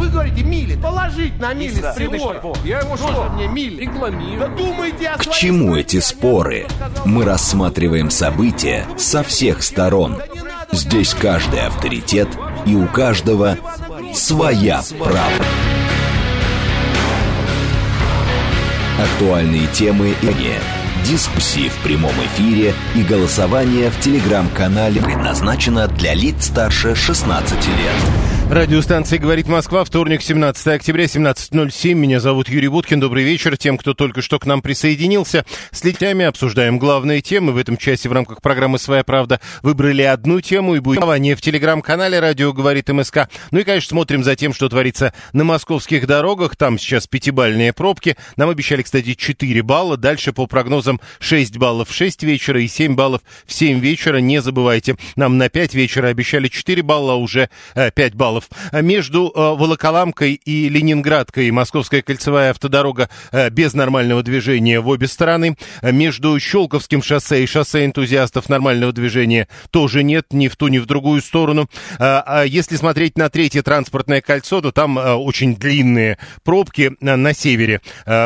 вы говорите мили. Положить на мили с. Я его что? мне мили. Рекламирую. Да думайте о К чему эти споры? Мы рассматриваем события со всех сторон. Здесь каждый авторитет и у каждого своя правда. Актуальные темы и. Дискуссии в прямом эфире и голосование в телеграм-канале предназначено для лиц старше 16 лет. Радиостанция «Говорит Москва», вторник, 17 октября, 17.07. Меня зовут Юрий Буткин. Добрый вечер тем, кто только что к нам присоединился. С летями обсуждаем главные темы. В этом часе в рамках программы «Своя правда» выбрали одну тему и будет в телеграм-канале «Радио говорит МСК». Ну и, конечно, смотрим за тем, что творится на московских дорогах. Там сейчас пятибальные пробки. Нам обещали, кстати, 4 балла. Дальше по прогнозам 6 баллов в 6 вечера и 7 баллов в 7 вечера. Не забывайте, нам на 5 вечера обещали 4 балла, а уже э, 5 баллов. А Между э, Волоколамкой и Ленинградкой Московская кольцевая автодорога э, без нормального движения в обе стороны. Между Щелковским шоссе и шоссе энтузиастов нормального движения тоже нет ни в ту, ни в другую сторону. А, Если смотреть на третье транспортное кольцо, то там э, очень длинные пробки э, на севере.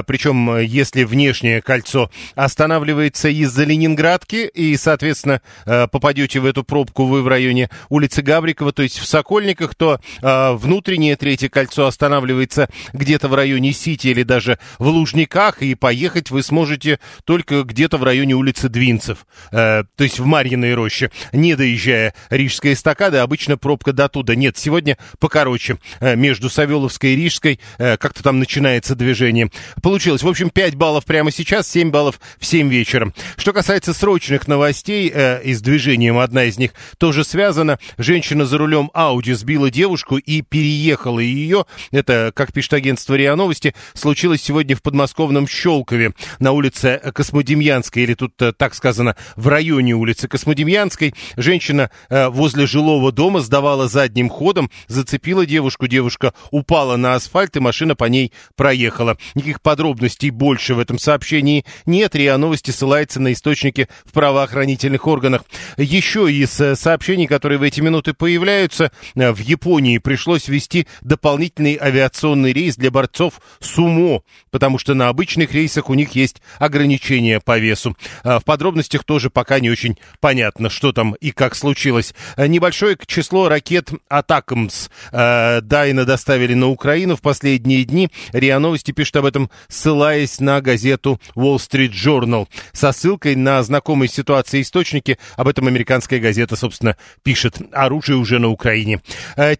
Причем, э, если внешнее кольцо останавливается из-за Ленинградки, и, соответственно, э, попадете в эту пробку вы в районе улицы Гаврикова, то есть в Сокольниках, то э, внутреннее третье кольцо останавливается где-то в районе Сити или даже в Лужниках, и поехать вы сможете только где-то в районе улицы Двинцев, э, то есть в Марьиной роще, не доезжая Рижской эстакады, обычно пробка до туда. Нет, сегодня покороче, э, между Савеловской и Рижской, э, как-то там начинается движение. Получилось, в общем, 5 баллов прямо сейчас, 7 баллов в 7 вечера. Что касается срочных новостей э, и с движением, одна из них тоже связана. Женщина за рулем Ауди сбила девушку и переехала ее. Это, как пишет агентство РИА Новости, случилось сегодня в подмосковном Щелкове на улице Космодемьянской, или тут э, так сказано, в районе улицы Космодемьянской. Женщина э, возле жилого дома сдавала задним ходом, зацепила девушку, девушка упала на асфальт, и машина по ней проехала. Никаких подробностей больше в этом сообщении нет. РИА Новости ссылается на источники в правоохранительных органах. Еще из э, сообщений, которые в эти минуты появляются, в Японии пришлось ввести дополнительный авиационный рейс для борцов сумо, потому что на обычных рейсах у них есть ограничения по весу. А В подробностях тоже пока не очень понятно, что там и как случилось. Э, Небольшое число ракет «Атакамс» э, Дайна доставили на Украину в последние дни. РИА Новости пишет об этом, ссылаясь на газету Wall Street Journal. Со ссылкой на знакомые ситуации источники, об этом американская газета, собственно, пишет. Оружие уже на Украине.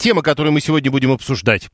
Тема, которую мы сегодня будем обсуждать.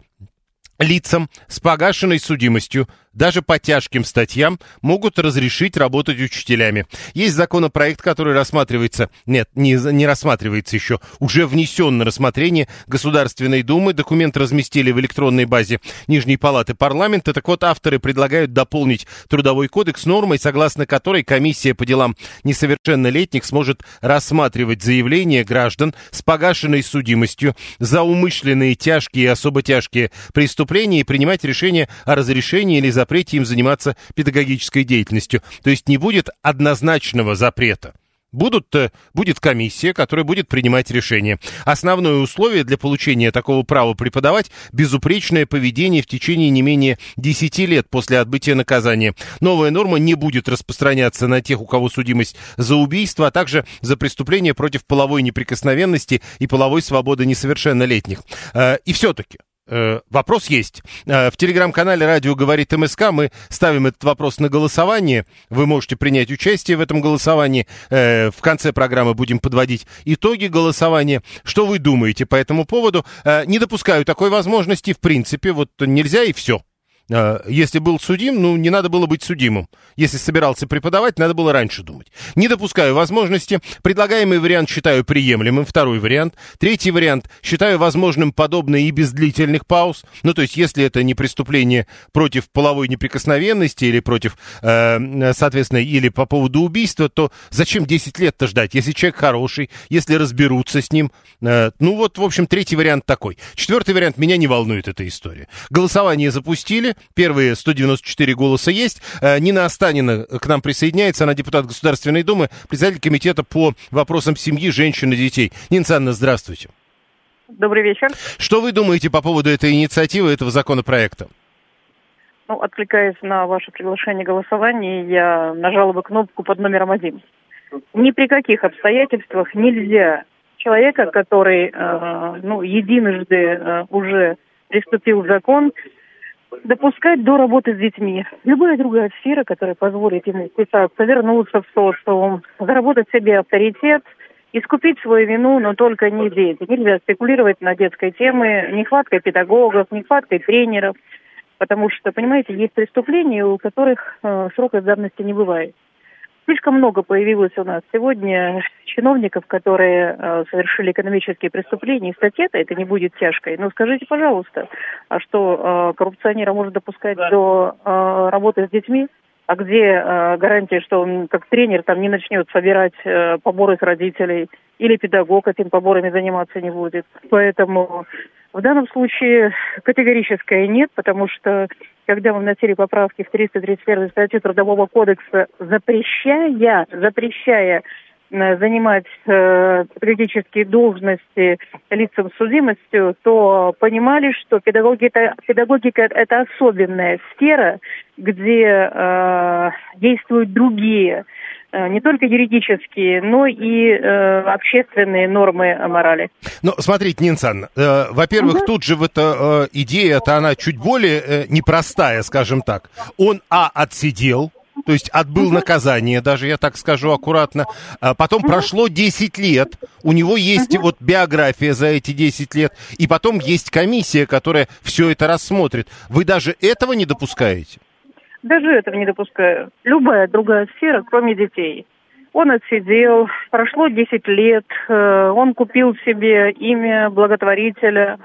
Лицам с погашенной судимостью даже по тяжким статьям могут разрешить работать учителями. Есть законопроект, который рассматривается, нет, не, не рассматривается еще, уже внесен на рассмотрение Государственной Думы. Документ разместили в электронной базе Нижней Палаты Парламента. Так вот, авторы предлагают дополнить Трудовой кодекс нормой, согласно которой комиссия по делам несовершеннолетних сможет рассматривать заявления граждан с погашенной судимостью за умышленные тяжкие и особо тяжкие преступления и принимать решение о разрешении или запрете им заниматься педагогической деятельностью. То есть не будет однозначного запрета. Будут, э, будет комиссия, которая будет принимать решение. Основное условие для получения такого права преподавать – безупречное поведение в течение не менее 10 лет после отбытия наказания. Новая норма не будет распространяться на тех, у кого судимость за убийство, а также за преступления против половой неприкосновенности и половой свободы несовершеннолетних. Э, И все-таки, Э, вопрос есть. Э, В телеграм-канале «Радио говорит МСК» мы ставим этот вопрос на голосование. Вы можете принять участие в этом голосовании. Э, В конце программы будем подводить итоги голосования. Что вы думаете по этому поводу? Не допускаю такой возможности. В принципе, вот нельзя и все. Э, Если был судим, ну, не надо было быть судимым. Если собирался преподавать, надо было раньше думать. Не допускаю возможности. Предлагаемый вариант считаю приемлемым. Второй вариант. Третий вариант считаю возможным подобное и без длительных пауз. Ну, то есть, если это не преступление против половой неприкосновенности или против, э, соответственно, или по поводу убийства, то зачем 10 лет-то ждать? Если человек хороший, если разберутся с ним. Э, ну, вот, в общем, третий вариант такой. Четвертый вариант. Меня не волнует эта история. Голосование запустили. Первые 194 голоса есть. Э, Нина Останина к нам присоединяется. Она депутат Государственной Думы, председатель комитета по вопросам семьи, женщин и детей. Нина Александровна, здравствуйте. Добрый вечер. Что вы думаете по поводу этой инициативы, этого законопроекта? Ну, откликаясь на ваше приглашение голосования, я нажала бы кнопку под номером один. Ни при каких обстоятельствах нельзя человека, который, э, ну, единожды э, уже приступил закон, допускать до работы с детьми. Любая другая сфера, которая позволит ему вписаться, вернуться в социум, заработать себе авторитет, искупить свою вину, но только не дети. Нельзя спекулировать на детской темы, нехваткой педагогов, нехваткой тренеров, потому что, понимаете, есть преступления, у которых э, срока давности не бывает. Слишком много появилось у нас сегодня чиновников, которые э, совершили экономические преступления. И статья-то это не будет тяжкой. Но скажите, пожалуйста, а что э, коррупционера может допускать до э, работы с детьми? А где э, гарантия, что он как тренер там не начнет собирать э, поборы с родителей или педагог этим поборами заниматься не будет? Поэтому в данном случае категорическое нет, потому что когда мы вносили поправки в 331 статью Трудового кодекса, запрещая, запрещая э, занимать э, педагогические должности лицам с судимостью, то понимали, что педагогика, педагогика это особенная сфера, где э, действуют другие Э, не только юридические, но и э, общественные нормы морали. Ну, смотрите, Нинсан, э, во-первых, угу. тут же в эта э, идея, это она чуть более э, непростая, скажем так. Он, а, отсидел, то есть отбыл угу. наказание, даже я так скажу аккуратно. А потом угу. прошло 10 лет, у него есть угу. вот биография за эти 10 лет, и потом есть комиссия, которая все это рассмотрит. Вы даже этого не допускаете? Даже этого не допускаю. Любая другая сфера, кроме детей. Он отсидел, прошло 10 лет, э, он купил себе имя благотворителя,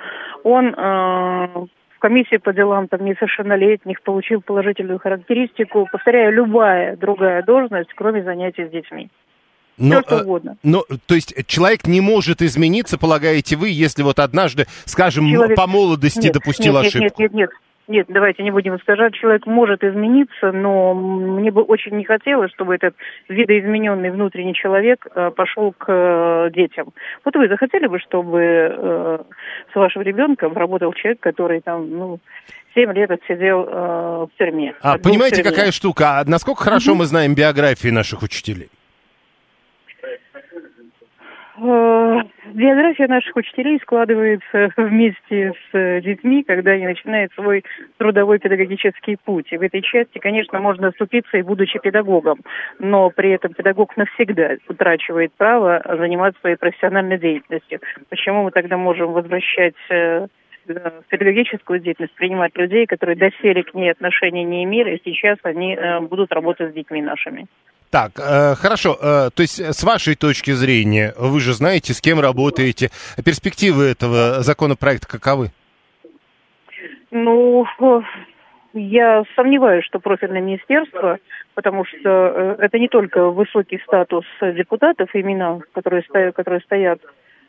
он э, в комиссии по делам там, несовершеннолетних получил положительную характеристику. Повторяю, любая другая должность, кроме занятий с детьми. Но, Все, что э, угодно. Но, то есть человек не может измениться, полагаете вы, если вот однажды, скажем, человек... по молодости нет, допустил нет, ошибку? Нет, нет, нет, нет, давайте не будем искажать. Человек может измениться, но мне бы очень не хотелось, чтобы этот видоизмененный внутренний человек э, пошел к э, детям. Вот вы захотели бы, чтобы э, с вашим ребенком работал человек, который там, ну, 7 лет отсидел в тюрьме. А понимаете, какая штука? А насколько хорошо угу. мы знаем биографии наших учителей? Э, биография наших учителей складывается вместе с детьми, когда они начинают свой трудовой педагогический путь. И в этой части, конечно, можно оступиться и будучи педагогом, но при этом педагог навсегда утрачивает право заниматься своей профессиональной деятельностью. Почему мы тогда можем возвращать э, в педагогическую деятельность, принимать людей, которые доселе к ней отношения не имели, и сейчас они э, будут работать с детьми нашими. Так, э, хорошо. Э, то есть, с вашей точки зрения, вы же знаете, с кем работаете. Перспективы этого законопроекта каковы? Ну, я сомневаюсь, что профильное министерство, потому что э, это не только высокий статус депутатов, имена, которые которые стоят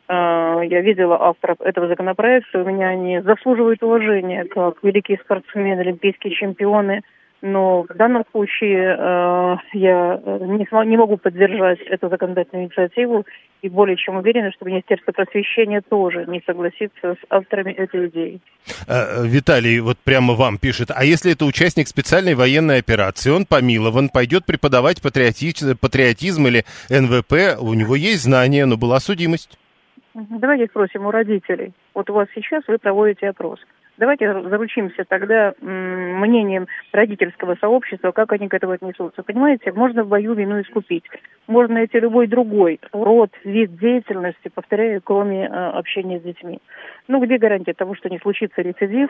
э, я видела авторов этого законопроекта, у меня они заслуживают уважения, как великие спортсмены, олимпийские чемпионы – но в данном случае э, я э, не, не могу поддержать эту законодательную инициативу и более чем уверена, что Министерство просвещения тоже не согласится с авторами этой идеи. Э, Виталий вот прямо вам пишет, а если это участник специальной военной операции, он помилован, пойдет преподавать патриотизм, патриотизм или НВП, у него есть знания, но была судимость? Давайте спросим у родителей. Вот у вас сейчас вы проводите опрос. Давайте заручимся тогда мнением родительского сообщества, как они к этому отнесутся. Понимаете, можно в бою вину искупить. Можно найти любой другой род, вид деятельности, повторяю, кроме э, общения с детьми. Ну, где гарантия того, что не случится рецидив?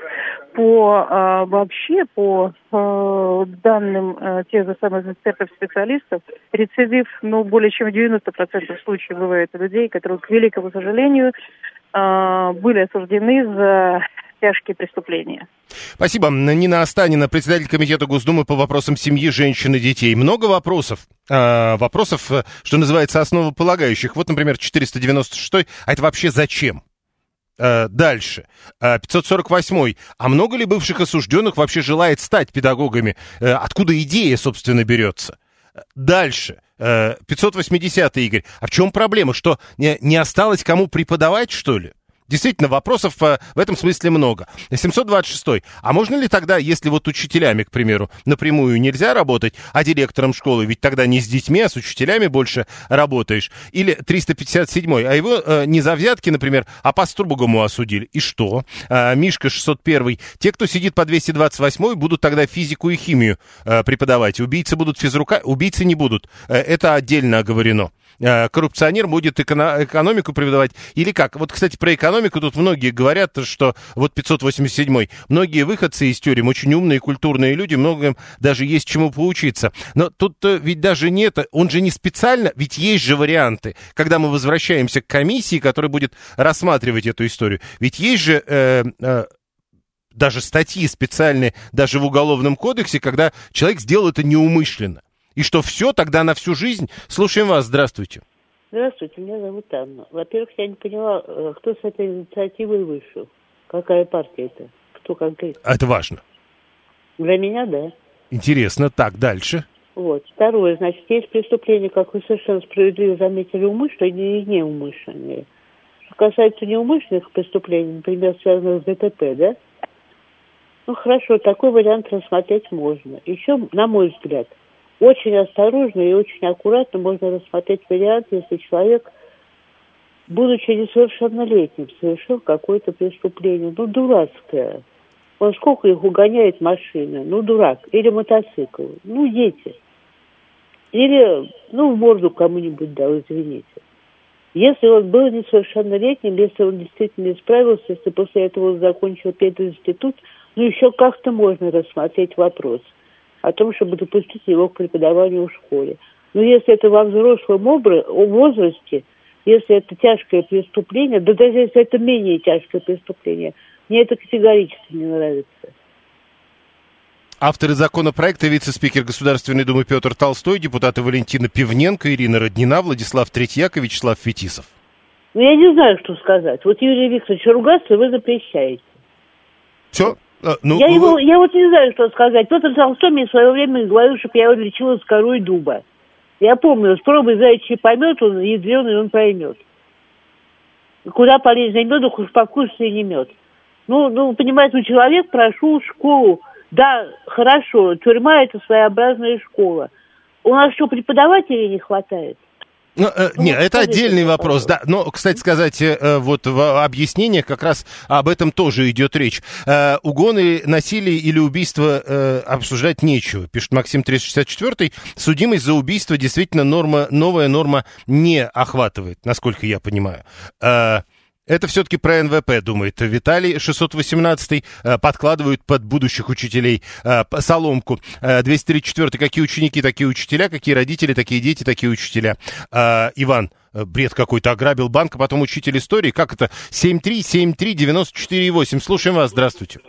По э, вообще, по э, данным э, тех же самых экспертов-специалистов, рецидив, ну, более чем в 90% случаев бывает у людей, которые, к великому сожалению, э, были осуждены за тяжкие преступления. Спасибо. Нина Останина, председатель комитета Госдумы по вопросам семьи, женщин и детей. Много вопросов. Э, вопросов, что называется, основополагающих. Вот, например, 496. А это вообще зачем? Э, дальше. Э, 548. А много ли бывших осужденных вообще желает стать педагогами? Э, откуда идея, собственно, берется? Дальше. 580 Игорь. А в чем проблема? Что не осталось кому преподавать, что ли? Действительно, вопросов э, в этом смысле много. 726. А можно ли тогда, если вот учителями, к примеру, напрямую нельзя работать, а директором школы, ведь тогда не с детьми, а с учителями больше работаешь? Или 357. А его э, не за взятки, например, а по строгому осудили. И что? Э, Мишка 601. Те, кто сидит по 228, будут тогда физику и химию э, преподавать. Убийцы будут физрука, убийцы не будут. Э, это отдельно оговорено. Э, коррупционер будет эко- экономику преподавать или как? Вот, кстати, про экономику тут многие говорят, что вот 587-й, многие выходцы из тюрем, очень умные, культурные люди, многим даже есть чему поучиться. Но тут ведь даже нет, он же не специально, ведь есть же варианты, когда мы возвращаемся к комиссии, которая будет рассматривать эту историю. Ведь есть же э, э, даже статьи специальные, даже в Уголовном кодексе, когда человек сделал это неумышленно. И что все тогда на всю жизнь? Слушаем вас, здравствуйте. Здравствуйте, меня зовут Анна. Во-первых, я не поняла, э, кто с этой инициативой вышел. Какая партия это? Кто конкретно? Это важно. Для меня, да. Интересно. Так, дальше. Вот. Второе, значит, есть преступления, как вы совершенно справедливо заметили, умышленные и неумышленные. Что касается неумышленных преступлений, например, связанных с ДТП, да? Ну, хорошо, такой вариант рассмотреть можно. Еще, на мой взгляд, очень осторожно и очень аккуратно можно рассмотреть вариант, если человек, будучи несовершеннолетним, совершил какое-то преступление, ну, дурацкое. Он сколько их угоняет машина, ну, дурак. Или мотоцикл, ну, дети. Или, ну, в морду кому-нибудь дал, извините. Если он был несовершеннолетним, если он действительно исправился, если после этого он закончил пединститут, ну, еще как-то можно рассмотреть вопрос – о том, чтобы допустить его к преподаванию в школе. Но если это во взрослом возрасте, если это тяжкое преступление, да даже если это менее тяжкое преступление, мне это категорически не нравится. Авторы законопроекта вице-спикер Государственной Думы Петр Толстой, депутаты Валентина Пивненко, Ирина Роднина, Владислав Третьяк и Вячеслав Фетисов. Ну, я не знаю, что сказать. Вот Юрий Викторович ругаться вы запрещаете. Все? А, ну, я, его, я вот не знаю, что сказать. Петр Толстой мне в свое время говорил, чтобы я его лечила с корой дуба. Я помню, с пробой зайчий помет, он ядреный, он поймет. Куда полезнее меду, уж покушать не мед. Ну, ну, понимаете, ну, человек прошел школу. Да, хорошо, тюрьма это своеобразная школа. У нас что, преподавателей не хватает? Ну, э, ну, нет, это отдельный вопрос, да. Но, кстати сказать, э, вот в объяснениях как раз об этом тоже идет речь. Э, угоны, насилие или убийство э, обсуждать нечего, пишет Максим 364. Судимость за убийство действительно норма, новая норма не охватывает, насколько я понимаю. Э, это все-таки про НВП, думает Виталий 618 э, подкладывают под будущих учителей э, соломку. 234 э, какие ученики, такие учителя, какие родители, такие дети, такие учителя. Иван, бред какой-то, ограбил банк, а потом учитель истории. Как это? 7373948. Слушаем вас, здравствуйте.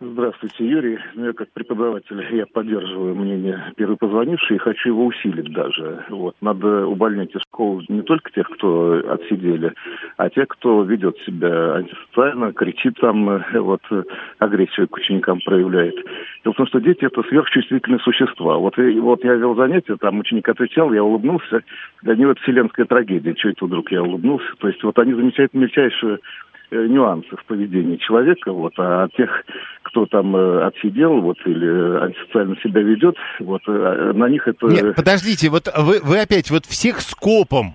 Здравствуйте, Юрий. Ну, я как преподаватель, я поддерживаю мнение первой позвонившей и хочу его усилить даже. Вот. Надо увольнять из школ не только тех, кто отсидели, а тех, кто ведет себя антисоциально, кричит там, э, вот, агрессию к ученикам проявляет. Дело в том, что дети – это сверхчувствительные существа. Вот, и, вот я вел занятие, там ученик отвечал, я улыбнулся. Для него это вселенская трагедия. Чего это вдруг я улыбнулся? То есть вот они замечают мельчайшие Э, нюансы в поведении человека, вот, а тех, кто там э, отсидел, вот, или антисоциально себя ведет, вот, э, на них это... Нет, подождите, вот вы, вы опять вот всех скопом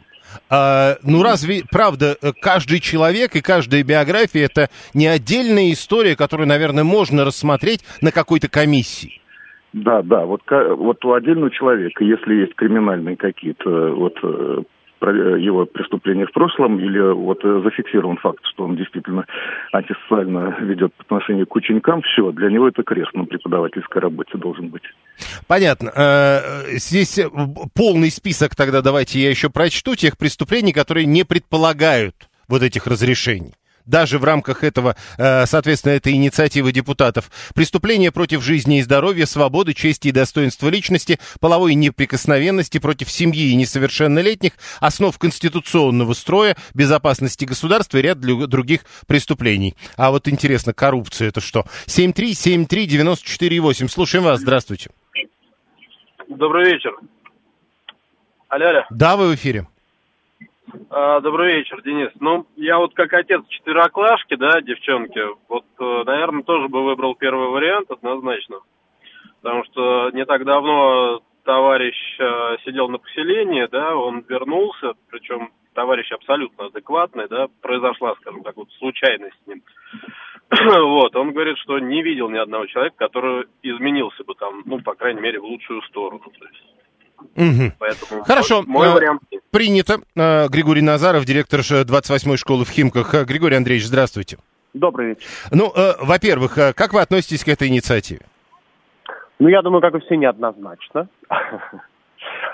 а, ну разве, правда, каждый человек и каждая биография это не отдельная история, которую, наверное, можно рассмотреть на какой-то комиссии? Да, да, вот, вот у отдельного человека, если есть криминальные какие-то вот его преступления в прошлом, или вот э, зафиксирован факт, что он действительно антисоциально ведет по к ученикам, все, для него это крест на преподавательской работе должен быть. Понятно. Э, здесь полный список тогда давайте я еще прочту тех преступлений, которые не предполагают вот этих разрешений даже в рамках этого, э, соответственно, этой инициативы депутатов. Преступления против жизни и здоровья, свободы, чести и достоинства личности, половой неприкосновенности против семьи и несовершеннолетних, основ конституционного строя, безопасности государства и ряд других преступлений. А вот интересно, коррупция это что? 7373948. Слушаем вас. Здравствуйте. Добрый вечер. Алло, алло. Да, вы в эфире. А, добрый вечер, Денис. Ну, я вот как отец четвероклашки, да, девчонки, вот, э, наверное, тоже бы выбрал первый вариант однозначно. Потому что не так давно товарищ э, сидел на поселении, да, он вернулся, причем товарищ абсолютно адекватный, да, произошла, скажем так, вот случайность с ним. вот, он говорит, что не видел ни одного человека, который изменился бы там, ну, по крайней мере, в лучшую сторону. То есть Угу. Поэтому Хорошо, мой э, вариант. принято. Э, Григорий Назаров, директор 28-й школы в Химках. Э, Григорий Андреевич, здравствуйте. Добрый вечер. Ну, во-первых, как вы относитесь к этой инициативе? Ну, я думаю, как и все, неоднозначно.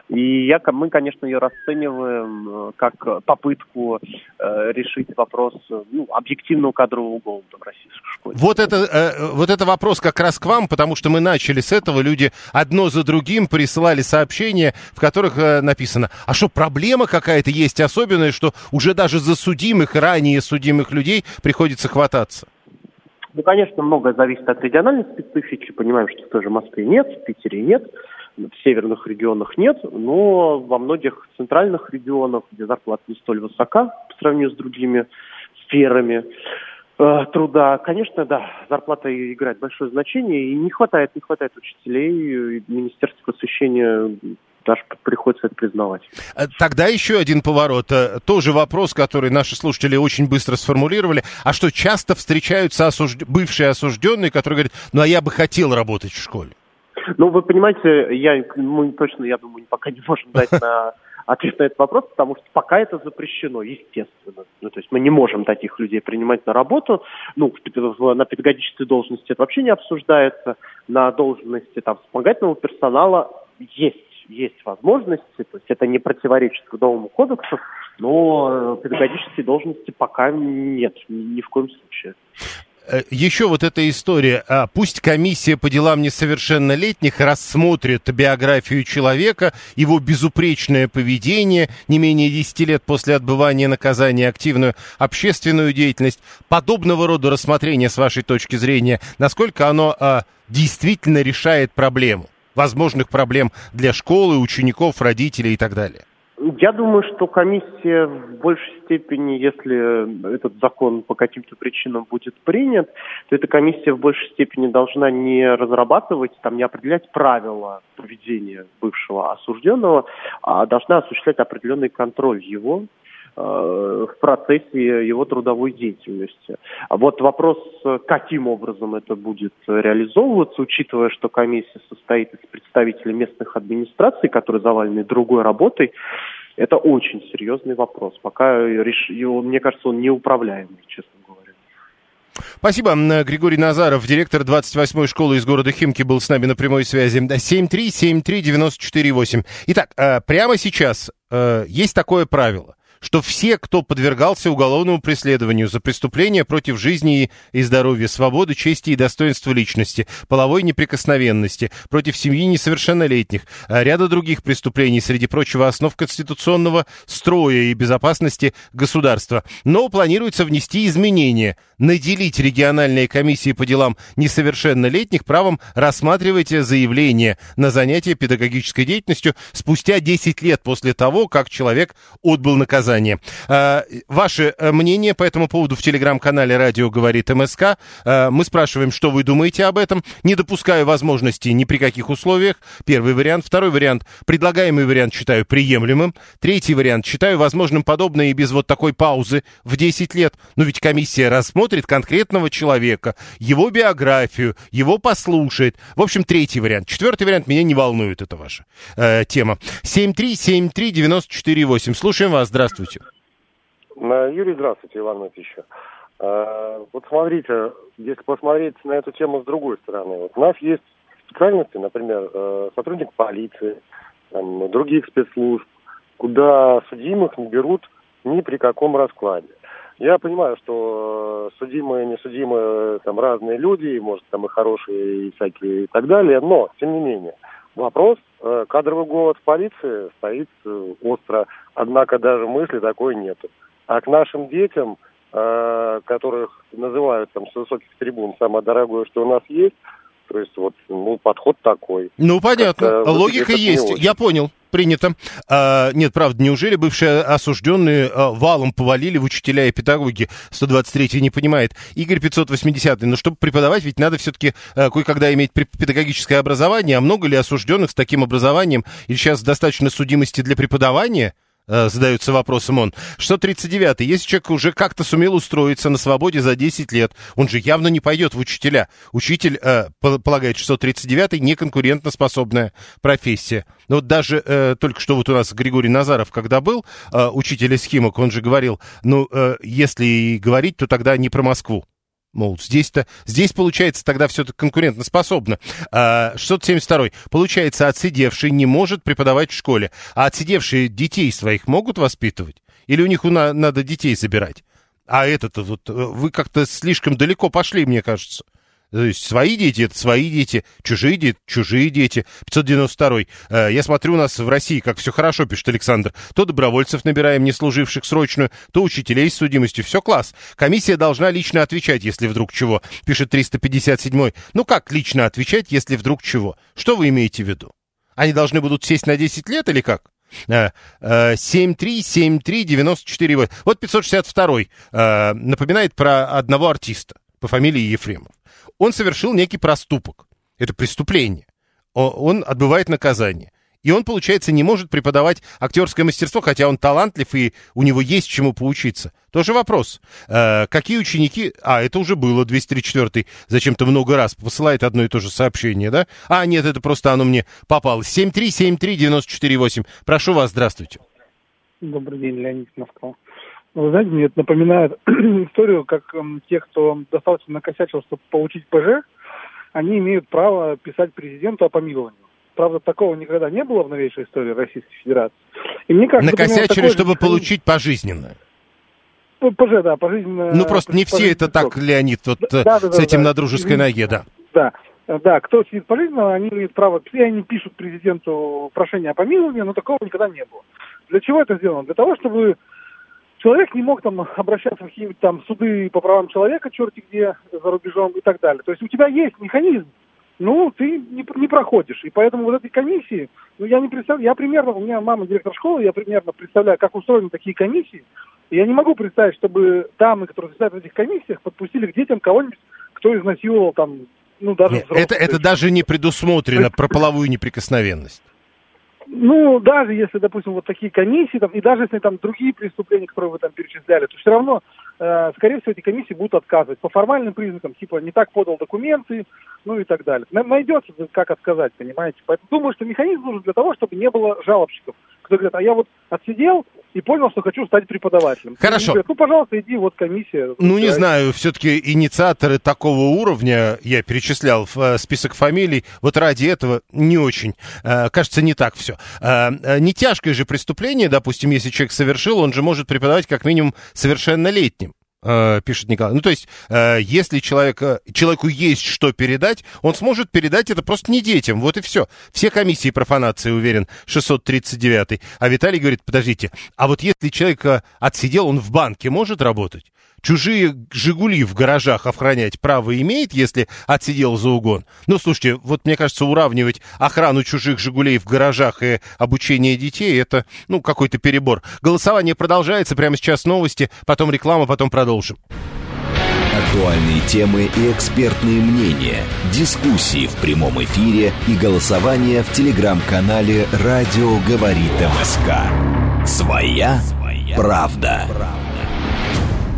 И я, мы, конечно, ее расцениваем э, как попытку э, решить вопрос ну, объективного кадрового голода в российской школе. Вот это, э, вот это вопрос как раз к вам, потому что мы начали с этого. Люди одно за другим присылали сообщения, в которых э, написано, а что, проблема какая-то есть особенная, что уже даже за судимых, ранее судимых людей приходится хвататься? Ну, конечно, многое зависит от региональной специфики. Понимаем, что в той же Москве нет, в Питере нет в северных регионах нет, но во многих центральных регионах, где зарплата не столь высока по сравнению с другими сферами э, труда, конечно, да, зарплата играет большое значение, и не хватает, не хватает учителей, и Министерство просвещения даже приходится это признавать. Э, тогда еще один поворот. Э, тоже вопрос, который наши слушатели очень быстро сформулировали. А что часто встречаются осужд... бывшие осужденные, которые говорят, ну а я бы хотел работать в школе? Ну, вы понимаете, я, мы точно, я думаю, пока не можем дать на ответ на этот вопрос, потому что пока это запрещено, естественно. Ну, то есть мы не можем таких людей принимать на работу. Ну, на педагогической должности это вообще не обсуждается. На должности там вспомогательного персонала есть есть возможности, то есть это не противоречит трудовому кодексу, но педагогические должности пока нет, ни в коем случае. Э, еще вот эта история. А, пусть комиссия по делам несовершеннолетних рассмотрит биографию человека, его безупречное поведение, не менее 10 лет после отбывания наказания, активную общественную деятельность. Подобного рода рассмотрение, с вашей точки зрения, насколько оно а, действительно решает проблему? Возможных проблем для школы, учеников, родителей и так далее. Я думаю, что комиссия в большей степени, если этот закон по каким-то причинам будет принят, то эта комиссия в большей степени должна не разрабатывать, там, не определять правила поведения бывшего осужденного, а должна осуществлять определенный контроль его в процессе его трудовой деятельности. А вот вопрос, каким образом это будет реализовываться, учитывая, что комиссия состоит из представителей местных администраций, которые завалены другой работой, это очень серьезный вопрос. Пока, его, мне кажется, он неуправляемый, честно говоря. Спасибо. Григорий Назаров, директор 28-й школы из города Химки, был с нами на прямой связи. 7373948. Итак, э, прямо сейчас э, есть такое правило что все, кто подвергался уголовному преследованию за преступления против жизни и здоровья, свободы, чести и достоинства личности, половой неприкосновенности, против семьи несовершеннолетних, а ряда других преступлений, среди прочего основ конституционного строя и безопасности государства. Но планируется внести изменения, наделить региональные комиссии по делам несовершеннолетних правом рассматривать заявление на занятие педагогической деятельностью спустя 10 лет после того, как человек отбыл наказание наказание. А, ваше э, мнение по этому поводу в телеграм-канале «Радио говорит МСК». А, мы спрашиваем, что вы думаете об этом. Не допускаю возможности ни при каких условиях. Первый вариант. Второй вариант. Предлагаемый вариант считаю приемлемым. Третий вариант. Считаю возможным подобное и без вот такой паузы в 10 лет. Но ведь комиссия рассмотрит конкретного человека, его биографию, его послушает. В общем, третий вариант. Четвертый вариант меня не волнует, это ваша э, тема. 7373948. Слушаем вас. Здравствуйте. Здравствуйте. Юрий, здравствуйте, Иван Матищев. А, вот смотрите, если посмотреть на эту тему с другой стороны, вот у нас есть специальности, например, э, сотрудник полиции, там, других спецслужб, куда судимых не берут ни при каком раскладе. Я понимаю, что судимые, не судимые, там разные люди, может, там и хорошие, и всякие, и так далее, но, тем не менее, вопрос э, кадровый голод в полиции стоит э, остро. Однако даже мысли такой нету. А к нашим детям, э, которых называют там с высоких трибун самое дорогое, что у нас есть, То есть вот ну, подход такой. Ну, понятно. Логика есть. Я понял. Принято. А, нет, правда, неужели бывшие осужденные а, валом повалили в учителя и педагоги? 123 не понимает. Игорь 580. Но чтобы преподавать, ведь надо все-таки а, кое-когда иметь педагогическое образование. А много ли осужденных с таким образованием? Или сейчас достаточно судимости для преподавания? Э, задается вопросом он. 639. Если человек уже как-то сумел устроиться на свободе за 10 лет, он же явно не пойдет в учителя. Учитель, э, полагает 639, неконкурентоспособная профессия. Но вот даже э, только что вот у нас Григорий Назаров, когда был э, учитель эскимок, он же говорил, ну, э, если говорить, то тогда не про Москву. Мол, здесь-то, здесь получается тогда все конкурентоспособно. А, 672. Получается, отсидевший не может преподавать в школе, а отсидевшие детей своих могут воспитывать? Или у них надо детей забирать? А это-то вот, э, вы как-то слишком далеко пошли, мне кажется. То есть свои дети это свои дети, чужие дети чужие дети. 592. Э, я смотрю, у нас в России как все хорошо, пишет Александр. То добровольцев набираем, не служивших срочную, то учителей с судимостью. Все класс. Комиссия должна лично отвечать, если вдруг чего, пишет 357. Ну как лично отвечать, если вдруг чего? Что вы имеете в виду? Они должны будут сесть на 10 лет или как? 7373948. Э, вот 562 э, напоминает про одного артиста по фамилии Ефремов он совершил некий проступок. Это преступление. Он отбывает наказание. И он, получается, не может преподавать актерское мастерство, хотя он талантлив и у него есть чему поучиться. Тоже вопрос. Э, какие ученики... А, это уже было, 234-й, зачем-то много раз посылает одно и то же сообщение, да? А, нет, это просто оно мне попало. 7373948. Прошу вас, здравствуйте. Добрый день, Леонид Москва. Вы знаете, мне это напоминает историю, как э, те, кто достаточно накосячил, чтобы получить ПЖ, они имеют право писать президенту о помиловании. Правда, такого никогда не было в новейшей истории Российской Федерации. И мне кажется, Накосячили, например, чтобы же... получить пожизненное. ПЖ, да, пожизненное. Ну, просто не все это так, Леонид, вот да, да, с да, этим да, на дружеской ноге, да. Да. Да, кто сидит пожизненно, они имеют право, и они пишут президенту прошение о помиловании, но такого никогда не было. Для чего это сделано? Для того, чтобы человек не мог там обращаться в какие-нибудь там суды по правам человека, черти где, за рубежом и так далее. То есть у тебя есть механизм, ну, ты не, не проходишь. И поэтому вот этой комиссии, ну, я не представляю, я примерно, у меня мама директор школы, я примерно представляю, как устроены такие комиссии. И я не могу представить, чтобы дамы, которые сидят в этих комиссиях, подпустили к детям кого-нибудь, кто изнасиловал там, ну, даже Нет, это, это даже не предусмотрено про половую неприкосновенность. Ну, даже если, допустим, вот такие комиссии, там, и даже если там другие преступления, которые вы там перечисляли, то все равно, э, скорее всего, эти комиссии будут отказывать по формальным признакам, типа не так подал документы, ну и так далее. Найдется, как отказать, понимаете? Поэтому думаю, что механизм нужен для того, чтобы не было жалобщиков, кто говорит, а я вот отсидел, и понял, что хочу стать преподавателем. Хорошо. Говорят, ну, пожалуйста, иди, вот комиссия. Ну, не знаю, все-таки инициаторы такого уровня, я перечислял в э, список фамилий, вот ради этого не очень. Э, кажется, не так все. Э, не тяжкое же преступление, допустим, если человек совершил, он же может преподавать как минимум совершеннолетним. Э, пишет Николай. Ну, то есть, э, если человека, человеку есть что передать, он сможет передать это просто не детям. Вот и все. Все комиссии профанации, уверен, 639. А Виталий говорит, подождите, а вот если человек отсидел, он в банке может работать? Чужие «Жигули» в гаражах охранять право имеет, если отсидел за угон? Ну, слушайте, вот мне кажется, уравнивать охрану чужих «Жигулей» в гаражах и обучение детей, это, ну, какой-то перебор. Голосование продолжается, прямо сейчас новости, потом реклама, потом продолжим. Актуальные темы и экспертные мнения, дискуссии в прямом эфире и голосование в телеграм-канале «Радио говорит МСК». Своя, правда. правда.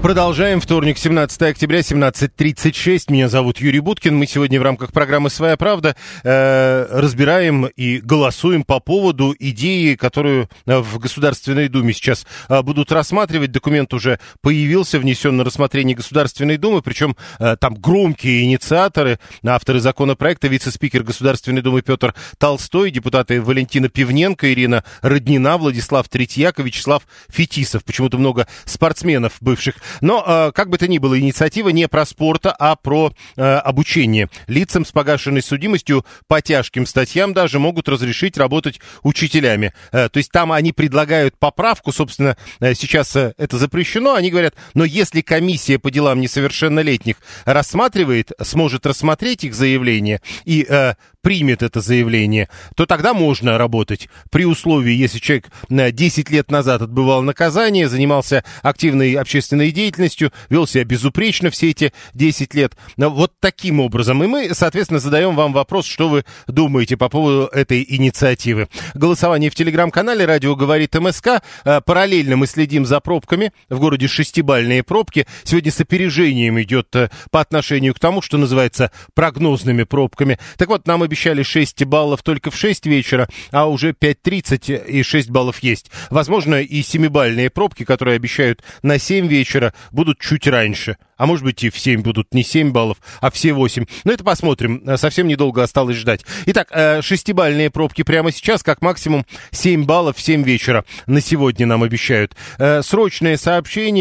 Продолжаем. Вторник, 17 октября, 17.36. Меня зовут Юрий Буткин. Мы сегодня в рамках программы «Своя правда» э, разбираем и голосуем по поводу идеи, которую э, в Государственной Думе сейчас э, будут рассматривать. Документ уже появился, внесен на рассмотрение Государственной Думы, причем э, там громкие инициаторы, авторы законопроекта, вице-спикер Государственной Думы Петр Толстой, депутаты Валентина Пивненко, Ирина Роднина, Владислав Третьяк и Вячеслав Фетисов. Почему-то много спортсменов, бывших Но, э, как бы то ни было, инициатива не про спорта, а про э, обучение. Лицам с погашенной судимостью по тяжким статьям даже могут разрешить работать учителями. Э, то есть там они предлагают поправку, собственно, сейчас это запрещено. Они говорят, но если комиссия по делам несовершеннолетних рассматривает, сможет рассмотреть их заявление и э, примет это заявление, то тогда можно работать при условии, если человек 10 лет назад отбывал наказание, занимался активной общественной деятельностью, вел себя безупречно все эти 10 лет. Вот таким образом. И мы, соответственно, задаем вам вопрос, что вы думаете по поводу этой инициативы. Голосование в телеграм-канале «Радио говорит МСК». Э, параллельно мы следим за пробками. В городе шестибальные пробки. Сегодня с опережением идет э, по отношению к тому, что называется прогнозными пробками. Так вот, нам обещали 6 баллов только в 6 вечера, а уже 5.30 и 6 баллов есть. Возможно, и 7-бальные пробки, которые обещают на 7 вечера, будут чуть раньше а может быть и в 7 будут не 7 баллов, а все 8. Но это посмотрим, э, совсем недолго осталось ждать. Итак, э, шестибальные пробки прямо сейчас, как максимум 7 баллов в 7 вечера на сегодня нам обещают. Э, срочное сообщение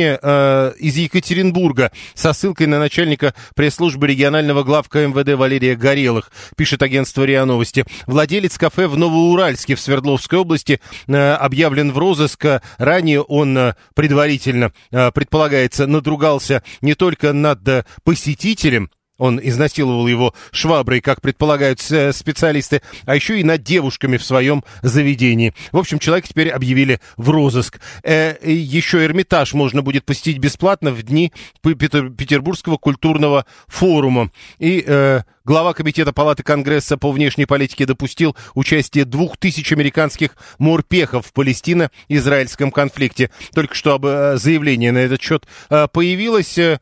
из Екатеринбурга со ссылкой на начальника пресс-службы регионального главка МВД Валерия Горелых, пишет агентство РИА Новости. Владелец кафе в Новоуральске в Свердловской области объявлен в розыск. Ранее он предварительно, предполагается, надругался не только только над э, посетителем, он изнасиловал его шваброй, как предполагают э, специалисты, а еще и над девушками в своем заведении. В общем, человека теперь объявили в розыск. Э, еще Эрмитаж можно будет посетить бесплатно в дни Петербургского культурного форума. И э, Глава Комитета Палаты Конгресса по внешней политике допустил участие двух тысяч американских морпехов в Палестино-израильском конфликте. Только что э, заявление на этот счет э, появилось. Э,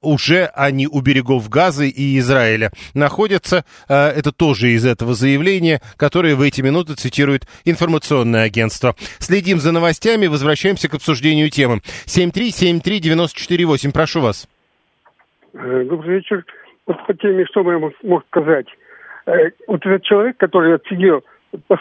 уже они у берегов Газы и Израиля находятся. Это тоже из этого заявления, которое в эти минуты цитирует информационное агентство. Следим за новостями, возвращаемся к обсуждению темы. 7373948, прошу вас. Добрый вечер вот по теме, что я мог, мог сказать. Э, вот этот человек, который отсидел по,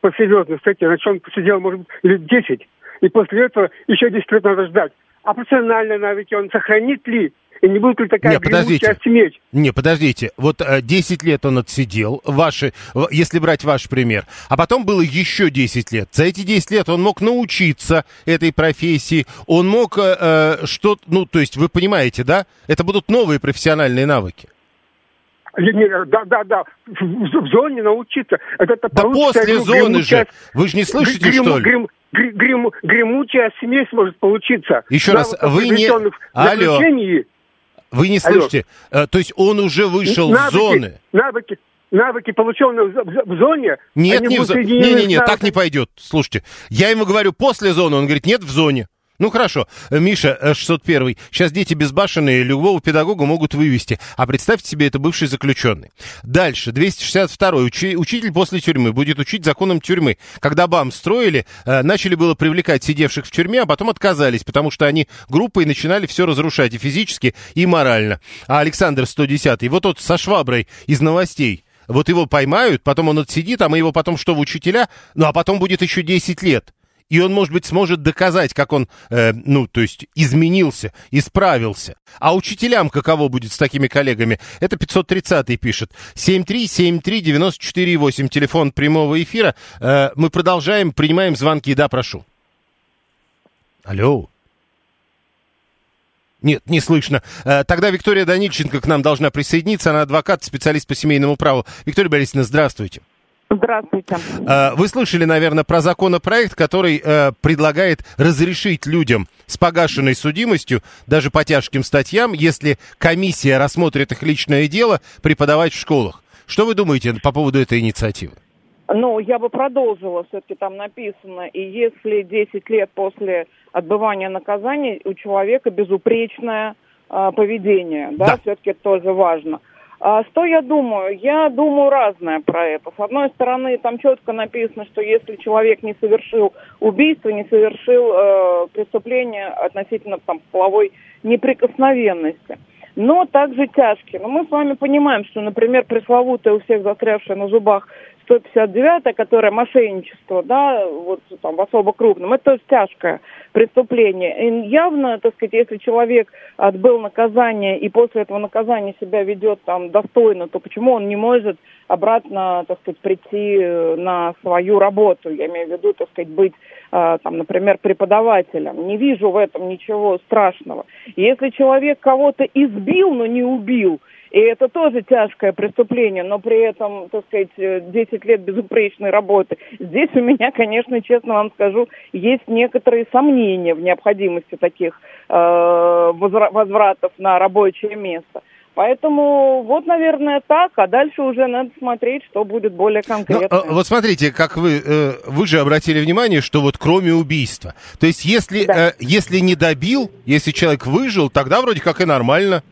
по серьезной статье, значит, он посидел, может быть, лет 10, и после этого еще 10 лет надо ждать. А профессиональные навыки он сохранит ли? И не будет ли такая не, подождите. смерть? Не, подождите. Вот э, 10 лет он отсидел, ваши, если брать ваш пример. А потом было еще 10 лет. За эти 10 лет он мог научиться этой профессии. Он мог э, э что ну, то есть вы понимаете, да? Это будут новые профессиональные навыки. Да, да, да. В, в зоне научиться. Это, это да после зоны же. Вы же не слышите, грим, что ли? Грим, грим, гремучая смесь может получиться. Еще раз, вы не... Алло. Вы не слышите? Алло. Э, то есть он уже вышел навыки, в зоны. Навыки, навыки, полученные в, зоне. Нет, не в зоне. Не-не-не, так не пойдет. Слушайте, я ему говорю после зоны, он говорит, нет в зоне. Ну хорошо, Миша 601. Э, Сейчас дети безбашенные любого педагога могут вывести. А представьте себе, это бывший заключенный. Дальше, 262. Учи, учитель после тюрьмы будет учить законам тюрьмы. Когда БАМ строили, э, начали было привлекать сидевших в тюрьме, а потом отказались, потому что они группой начинали все разрушать и физически, и морально. А Александр 110. Вот тот со шваброй из новостей. Вот его поймают, потом он отсидит, а мы его потом что, в учителя? Ну, а потом будет еще 10 лет и он, может быть, сможет доказать, как он, э, ну, то есть изменился, исправился. А учителям каково будет с такими коллегами? Это 530-й пишет. 7373948, телефон прямого эфира. Э, мы продолжаем, принимаем звонки. Да, прошу. Алло. Нет, не слышно. Э, тогда Виктория Данильченко к нам должна присоединиться. Она адвокат, специалист по семейному праву. Виктория Борисовна, здравствуйте. Здравствуйте. Э, вы слышали, наверное, про законопроект, который э, предлагает разрешить людям с погашенной судимостью, даже по тяжким статьям, если комиссия рассмотрит их личное дело, преподавать в школах. Что вы думаете по поводу этой инициативы? Ну, я бы продолжила, все-таки там написано, и если 10 лет после отбывания наказания у человека безупречное э, поведение, да, да. все-таки это тоже важно. А что я думаю? Я думаю разное про это. С одной стороны, там четко написано, что если человек не совершил убийство, не совершил э, преступление относительно там, половой неприкосновенности, но также тяжкие. Но мы с вами понимаем, что, например, пресловутая у всех застрявшая на зубах 159, которая мошенничество, да, вот там в особо крупном, это тяжкое преступление. И явно, так сказать, если человек отбыл наказание и после этого наказания себя ведет там достойно, то почему он не может обратно, так сказать, прийти э, на свою работу? Я имею в виду, так сказать, быть, э, там, например, преподавателем. Не вижу в этом ничего страшного. Если человек кого-то избил, но не убил, и это тоже тяжкое преступление, но при этом, так сказать, 10 лет безупречной работы. Здесь у меня, конечно, честно вам скажу, есть некоторые сомнения в необходимости таких э, возвратов на рабочее место. Поэтому вот, наверное, так, а дальше уже надо смотреть, что будет более ну, конкретно. Ну, вот смотрите, как вы, э, вы же обратили внимание, что вот кроме убийства, то есть если, да. если не добил, если человек выжил, тогда вроде как и нормально.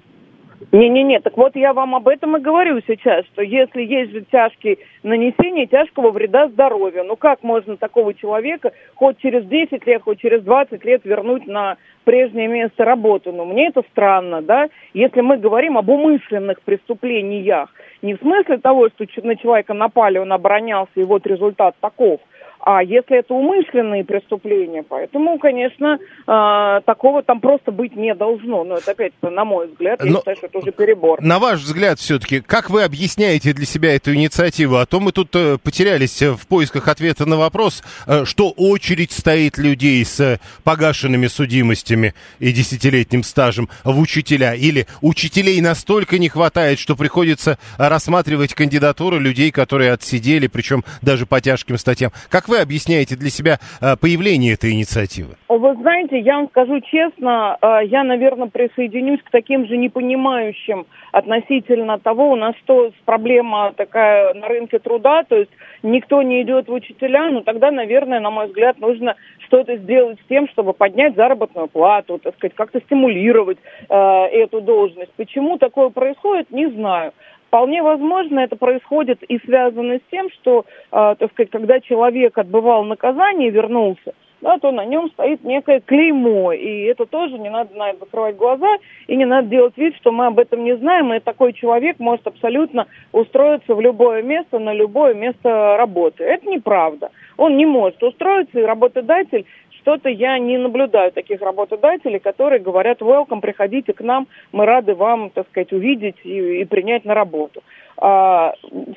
Не-не-не, так вот я вам об этом и говорю сейчас, что если есть же тяжкие нанесения тяжкого вреда здоровью, ну как можно такого человека хоть через 10 лет, хоть через 20 лет вернуть на прежнее место работы? Ну мне это странно, да, если мы говорим об умышленных преступлениях, не в смысле того, что на человека напали, он оборонялся, и вот результат таков – а если это умышленные преступления, поэтому, конечно, э, такого там просто быть не должно. Но это опять, на мой взгляд, я Но, считаю, что это уже перебор. На ваш взгляд, все-таки, как вы объясняете для себя эту инициативу? А то мы тут э, потерялись в поисках ответа на вопрос, э, что очередь стоит людей с э, погашенными судимостями и десятилетним стажем в учителя. Или учителей настолько не хватает, что приходится рассматривать кандидатуры людей, которые отсидели, причем даже по тяжким статьям. Как вы вы объясняете для себя э, появление этой инициативы? Вы знаете, я вам скажу честно, э, я, наверное, присоединюсь к таким же непонимающим относительно того, у нас что проблема такая на рынке труда, то есть никто не идет в учителя, ну тогда, наверное, на мой взгляд, нужно что-то сделать с тем, чтобы поднять заработную плату, так сказать, как-то стимулировать э, эту должность. Почему такое происходит, не знаю. Вполне возможно, это происходит и связано с тем, что, э, так сказать, когда человек отбывал наказание и вернулся, да, то на нем стоит некое клеймо, и это тоже не надо на это закрывать глаза, и не надо делать вид, что мы об этом не знаем, и такой человек может абсолютно устроиться в любое место, на любое место работы. Это неправда. Он не может устроиться, и работодатель что-то я не наблюдаю таких работодателей, которые говорят, welcome, приходите к нам, мы рады вам, так сказать, увидеть и, и принять на работу. А,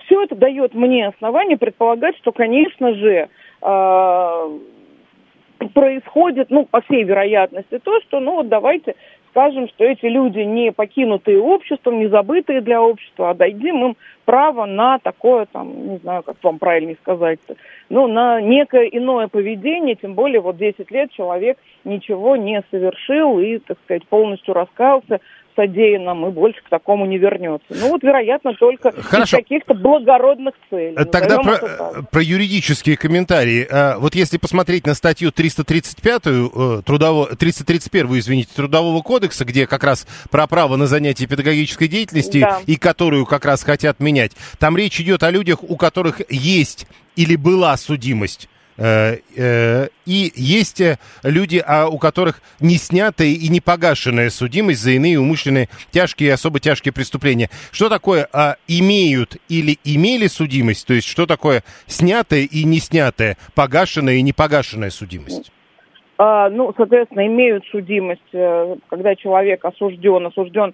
все это дает мне основание предполагать, что, конечно же, а, происходит, ну, по всей вероятности, то, что, ну, вот давайте скажем, что эти люди не покинутые обществом, не забытые для общества, а дадим им право на такое, там, не знаю, как вам правильнее сказать, ну, на некое иное поведение, тем более вот 10 лет человек ничего не совершил и, так сказать, полностью раскаялся содеянном и больше к такому не вернется. Ну вот, вероятно, только Хорошо. из каких-то благородных целей. Тогда про, про юридические комментарии. А, вот если посмотреть на статью 335 э, трудово, 331, извините, Трудового кодекса, где как раз про право на занятие педагогической деятельности да. и которую как раз хотят менять, там речь идет о людях, у которых есть или была судимость Э, э, и есть э, люди, а, у которых не снятая и не погашенная судимость за иные умышленные тяжкие и особо тяжкие преступления. Что такое а, имеют или имели судимость? То есть что такое снятая и не снятая, погашенная и не погашенная судимость? А, ну, соответственно, имеют судимость, когда человек осужден, осужден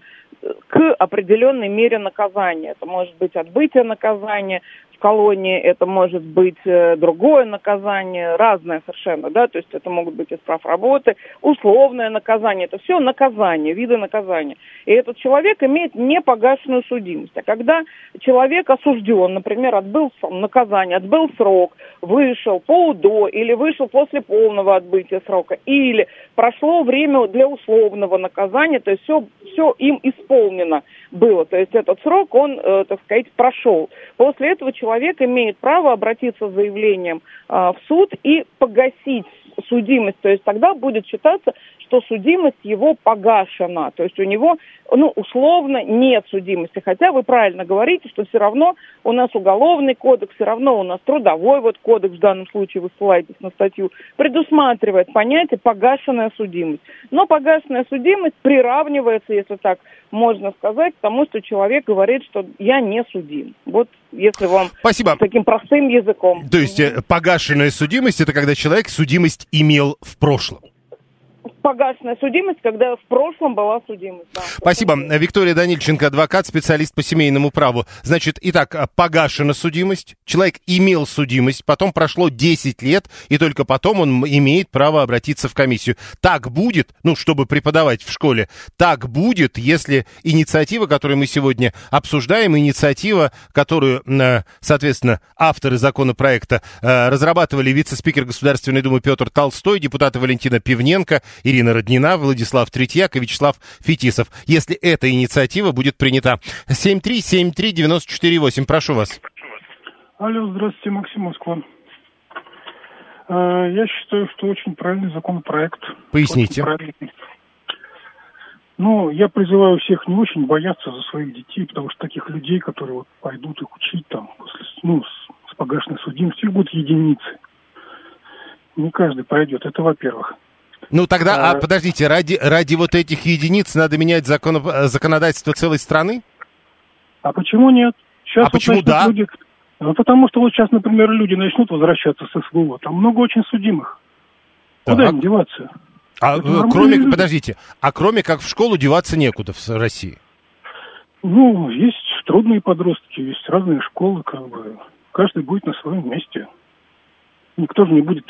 к определенной мере наказания. Это может быть отбытие наказания, колонии, это может быть э, другое наказание, разное совершенно, да, то есть это могут быть и справ работы, условное наказание, это все наказание, виды наказания. И этот человек имеет непогашенную судимость. А когда человек осужден, например, отбыл наказание, отбыл срок, вышел по УДО или вышел после полного отбытия срока, или прошло время для условного наказания, то есть все, все им исполнено было, то есть этот срок, он, э, так сказать, прошел. После этого человек имеет право обратиться с заявлением э, в суд и погасить судимость, то есть тогда будет считаться, что судимость его погашена. То есть у него, ну, условно нет судимости. Хотя вы правильно говорите, что все равно у нас уголовный кодекс, все равно у нас трудовой вот кодекс, в данном случае вы ссылаетесь на статью, предусматривает понятие погашенная судимость. Но погашенная судимость приравнивается, если так можно сказать, к тому, что человек говорит, что я не судим. Вот если вам Спасибо. таким простым языком. То есть э, погашенная судимость это когда человек судимость имел в прошлом. Погашенная судимость, когда в прошлом была судимость. Да. Спасибо. Виктория Данильченко, адвокат, специалист по семейному праву. Значит, итак, погашена судимость, человек имел судимость, потом прошло 10 лет, и только потом он имеет право обратиться в комиссию. Так будет, ну, чтобы преподавать в школе, так будет, если инициатива, которую мы сегодня обсуждаем, инициатива, которую, э, соответственно, авторы законопроекта э, разрабатывали вице-спикер Государственной Думы Петр Толстой, депутаты Валентина Пивненко, Ирина Роднина, Владислав Третьяк и Вячеслав Фетисов, если эта инициатива будет принята. 7373948, прошу вас. Алло, здравствуйте, Максим Москва. Э, Я считаю, что очень правильный законопроект. Поясните. Ну, я призываю всех не очень бояться за своих детей, потому что таких людей, которые вот пойдут их учить там, после, ну, с, с погашенной судимостью, их будут единицы. Не каждый пойдет, это во-первых. Ну тогда, а, А- подождите, ради, ради вот этих единиц надо менять закон, э, законодательство целой страны? А почему нет? Сейчас А почему начнут да? люди- Ну, потому что вот сейчас, например, люди начнут возвращаться с СВО. Там много очень судимых. Куда Так. им деваться? А, Это э, кроме, люди. подождите, а кроме как в школу деваться некуда в России? Ну, есть трудные подростки, есть разные школы, как бы. Каждый будет на своем месте. Никто же не будет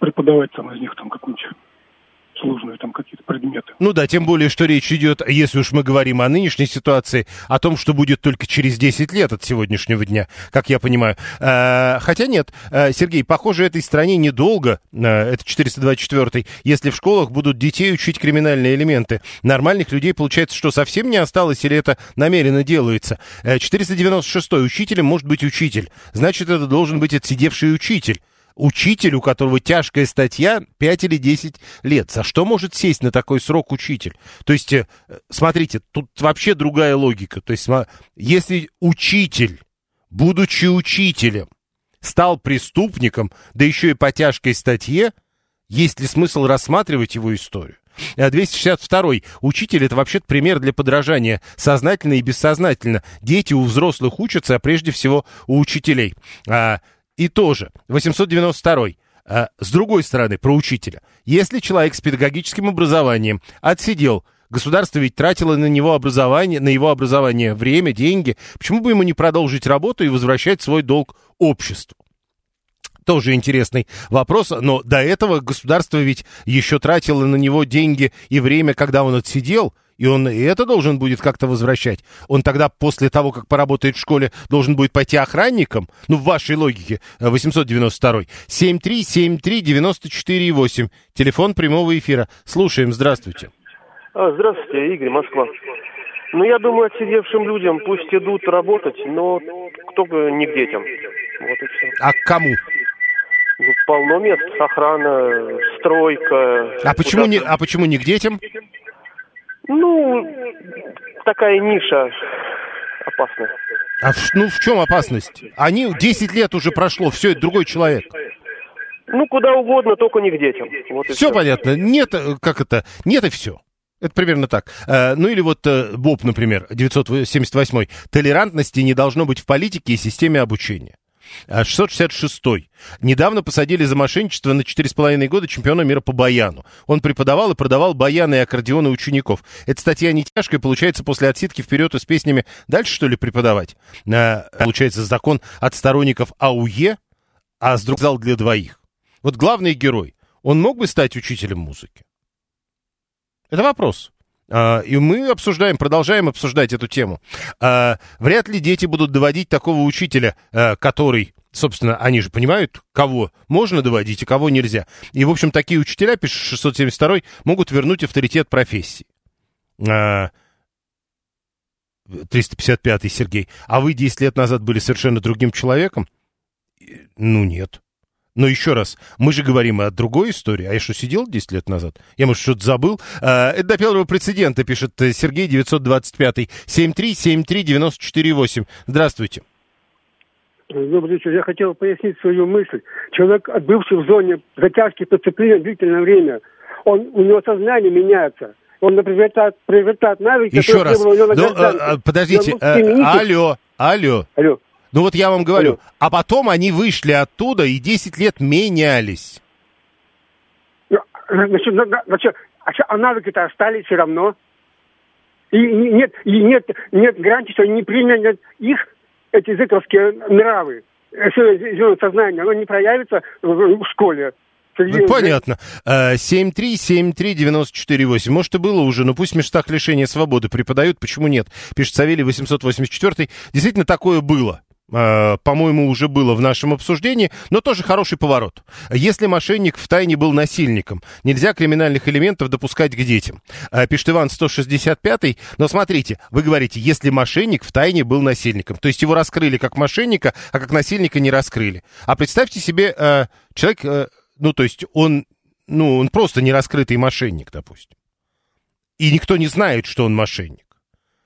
преподавать там из них там какую-нибудь сложные там какие-то предметы. Ну да, тем более, что речь идет, если уж мы говорим о нынешней ситуации, о том, что будет только через 10 лет от сегодняшнего дня, как я понимаю. Э, хотя нет, э, Сергей, похоже, этой стране недолго, э, это 424 если в школах будут детей учить криминальные элементы. Нормальных людей, получается, что совсем не осталось или это намеренно делается? Э, 496 учителем может быть учитель, значит, это должен быть отсидевший учитель. Учитель, у которого тяжкая статья 5 или 10 лет. За что может сесть на такой срок учитель? То есть, э, смотрите, тут вообще другая логика. То есть, если учитель, будучи учителем, стал преступником, да еще и по тяжкой статье, есть ли смысл рассматривать его историю? Э, 262. Учитель это вообще-то пример для подражания, сознательно и бессознательно. Дети у взрослых учатся, а прежде всего у учителей. И тоже, 892. А, с другой стороны, про учителя. Если человек с педагогическим образованием отсидел, государство ведь тратило на него образование, на его образование время, деньги, почему бы ему не продолжить работу и возвращать свой долг обществу? Тоже интересный вопрос, но до этого государство ведь еще тратило на него деньги и время, когда он отсидел, и он и это должен будет как-то возвращать. Он тогда после того, как поработает в школе, должен будет пойти охранником? Ну, в вашей логике, э, 892 7373948, телефон прямого эфира. Слушаем, здравствуйте. А, здравствуйте, Игорь, Москва. Ну, я думаю, отсидевшим людям пусть идут работать, но только не к детям. Вот и все. А к кому? Ну, полно мест, охрана, стройка. А почему, не, а почему не к детям? Ну, такая ниша опасная. А в, ну, в чем опасность? Они 10 лет уже прошло, все, это другой человек. Ну, куда угодно, только не к детям. Вот Все всё. понятно. Нет, э, как это? Нет и все. Это примерно так. Э, Ну или вот э, Боб, например, 978. Толерантности не должно быть в политике и системе обучения. А 666. Недавно посадили за мошенничество на 4,5 года чемпиона мира по баяну. Он преподавал и продавал баяны и аккордеоны учеников. Эта статья не тяжкая, получается, после отсидки вперед и с песнями дальше, что ли, преподавать? А, Получается, закон от сторонников АУЕ, а с другой зал для двоих. Вот главный герой, он мог бы стать учителем музыки? Это вопрос. А, И мы обсуждаем, продолжаем обсуждать эту тему. А, Вряд ли дети будут доводить такого учителя, а, который, собственно, они же понимают, кого можно доводить и кого нельзя. И, в общем, такие учителя, пишет 672 могут вернуть авторитет профессии. А, 355 Сергей. А вы 10 лет назад были совершенно другим человеком? Ну, нет. Но еще раз, мы же говорим о другой истории. А я что, сидел 10 лет назад? Я, может, что-то забыл? А, это до первого прецедента, пишет э, Сергей 925 7373948. Здравствуйте. Добрый вечер. Я хотел пояснить свою мысль. Человек, отбывший в зоне затяжки преступления длительное время, он, у него сознание меняется. Он приобретает, приобретает навыки, Еще раз. Ну, а, подождите, а, алло, алло. Алло. Ну вот я вам говорю. А потом они вышли оттуда и 10 лет менялись. Ну, значит, значит, а навыки-то остались все равно. И нет, и нет, нет гарантии, что они не применят их, эти языковские нравы, все сознание, оно не проявится в школе. Ну, понятно. 7373948. Может, и было уже, но пусть в местах лишения свободы преподают, почему нет? Пишет Савелий 884. Действительно, такое было. Э, по-моему, уже было в нашем обсуждении, но тоже хороший поворот. Если мошенник в тайне был насильником, нельзя криминальных элементов допускать к детям. Э, пишет Иван 165 но смотрите, вы говорите, если мошенник в тайне был насильником, то есть его раскрыли как мошенника, а как насильника не раскрыли. А представьте себе, э, человек, ну, то есть он, ну, он просто не раскрытый мошенник, допустим. И никто не знает, что он мошенник.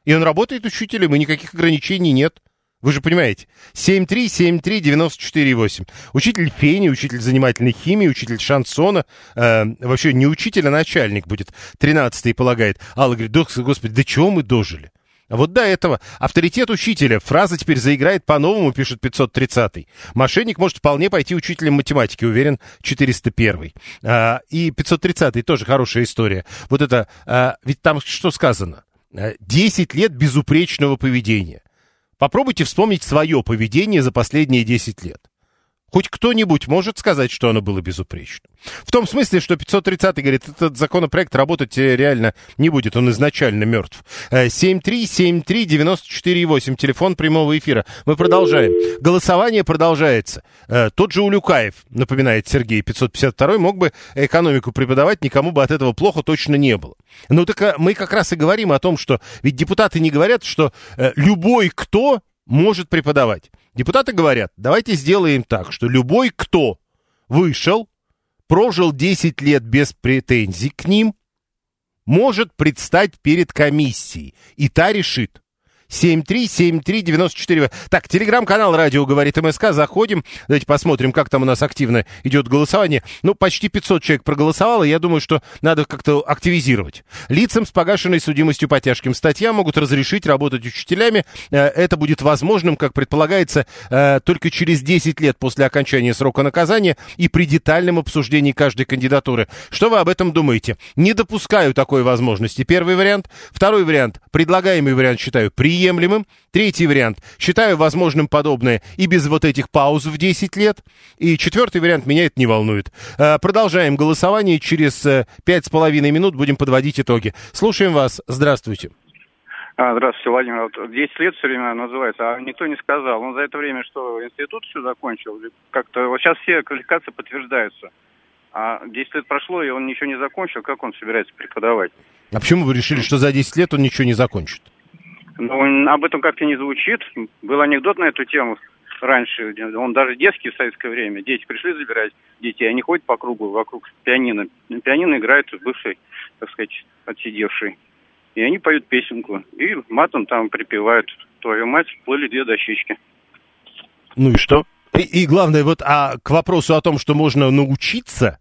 И он работает учителем, и никаких ограничений нет. Вы же понимаете. 7373948. Учитель пения, учитель занимательной химии, учитель шансона. Э, вообще не учитель, а начальник будет. 13 полагает. Алла говорит, господи, до чего мы дожили? А вот до этого авторитет учителя. Фраза теперь заиграет по-новому, пишет 530-й. Мошенник может вполне пойти учителем математики, уверен 401-й. А, и 530-й тоже хорошая история. Вот это, а, ведь там что сказано? 10 лет безупречного поведения. Попробуйте вспомнить свое поведение за последние 10 лет. Хоть кто-нибудь может сказать, что оно было безупречным. В том смысле, что 530 говорит, этот законопроект работать э, реально не будет, он изначально мертв. 7373948, э, телефон прямого эфира. Мы продолжаем. Голосование продолжается. Э, тот же Улюкаев, напоминает Сергей, 552 мог бы экономику преподавать, никому бы от этого плохо точно не было. Ну так мы как раз и говорим о том, что ведь депутаты не говорят, что любой кто может преподавать. Депутаты говорят, давайте сделаем так, что любой, кто вышел, прожил 10 лет без претензий к ним, может предстать перед комиссией, и та решит, 7373948. Так, телеграм-канал «Радио говорит МСК». Заходим. Давайте посмотрим, как там у нас активно идет голосование. Ну, почти 500 человек проголосовало. Я думаю, что надо как-то активизировать. Лицам с погашенной судимостью по тяжким статьям могут разрешить работать учителями. Э, это будет возможным, как предполагается, э, только через 10 лет после окончания срока наказания и при детальном обсуждении каждой кандидатуры. Что вы об этом думаете? Не допускаю такой возможности. Первый вариант. Второй вариант. Предлагаемый вариант считаю приемлемым приемлемым. Третий вариант. Считаю возможным подобное и без вот этих пауз в 10 лет. И четвертый вариант меня это не волнует. Э, продолжаем голосование. Через э, пять с половиной минут будем подводить итоги. Слушаем вас. Здравствуйте. А, здравствуйте, Владимир. 10 лет все время называется, а никто не сказал. Он за это время что, институт все закончил? Как-то вот сейчас все квалификации подтверждаются. А 10 лет прошло, и он ничего не закончил. Как он собирается преподавать? А почему вы решили, что за 10 лет он ничего не закончит? Ну, об этом как-то не звучит. Был анекдот на эту тему раньше. Он даже детский в советское время. Дети пришли забирать детей, они ходят по кругу вокруг пианино. Пианино играет бывший, так сказать, отсидевший. И они поют песенку. И матом там припевают «Твою мать, плыли две дощечки». Ну и что? И, и главное, вот а к вопросу о том, что можно научиться,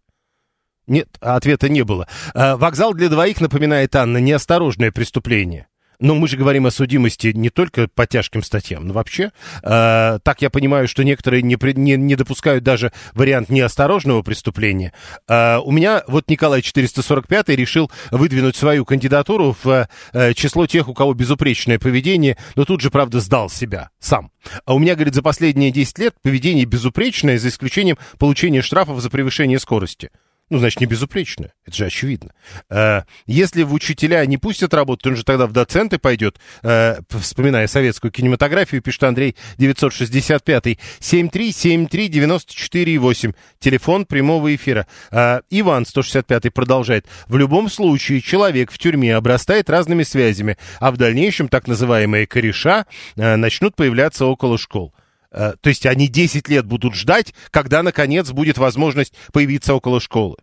нет, ответа не было. А, вокзал для двоих, напоминает Анна, неосторожное преступление. Но мы же говорим о судимости не только по тяжким статьям, но вообще. Э, так я понимаю, что некоторые не, не, не допускают даже вариант неосторожного преступления. Э, у меня вот Николай 445 решил выдвинуть свою кандидатуру в э, число тех, у кого безупречное поведение, но тут же, правда, сдал себя сам. А у меня, говорит, за последние 10 лет поведение безупречное, за исключением получения штрафов за превышение скорости. Ну, значит, не безупречно. Это же очевидно. Э, если в учителя не пустят работать, он же тогда в доценты пойдет. Э, вспоминая советскую кинематографию, пишет Андрей 965 7373 94 8. Телефон прямого эфира. Э, Иван 165 продолжает. В любом случае человек в тюрьме обрастает разными связями, а в дальнейшем так называемые кореша начнут появляться около школ. Э, то есть они 10 лет будут ждать, когда, наконец, будет возможность появиться около школы.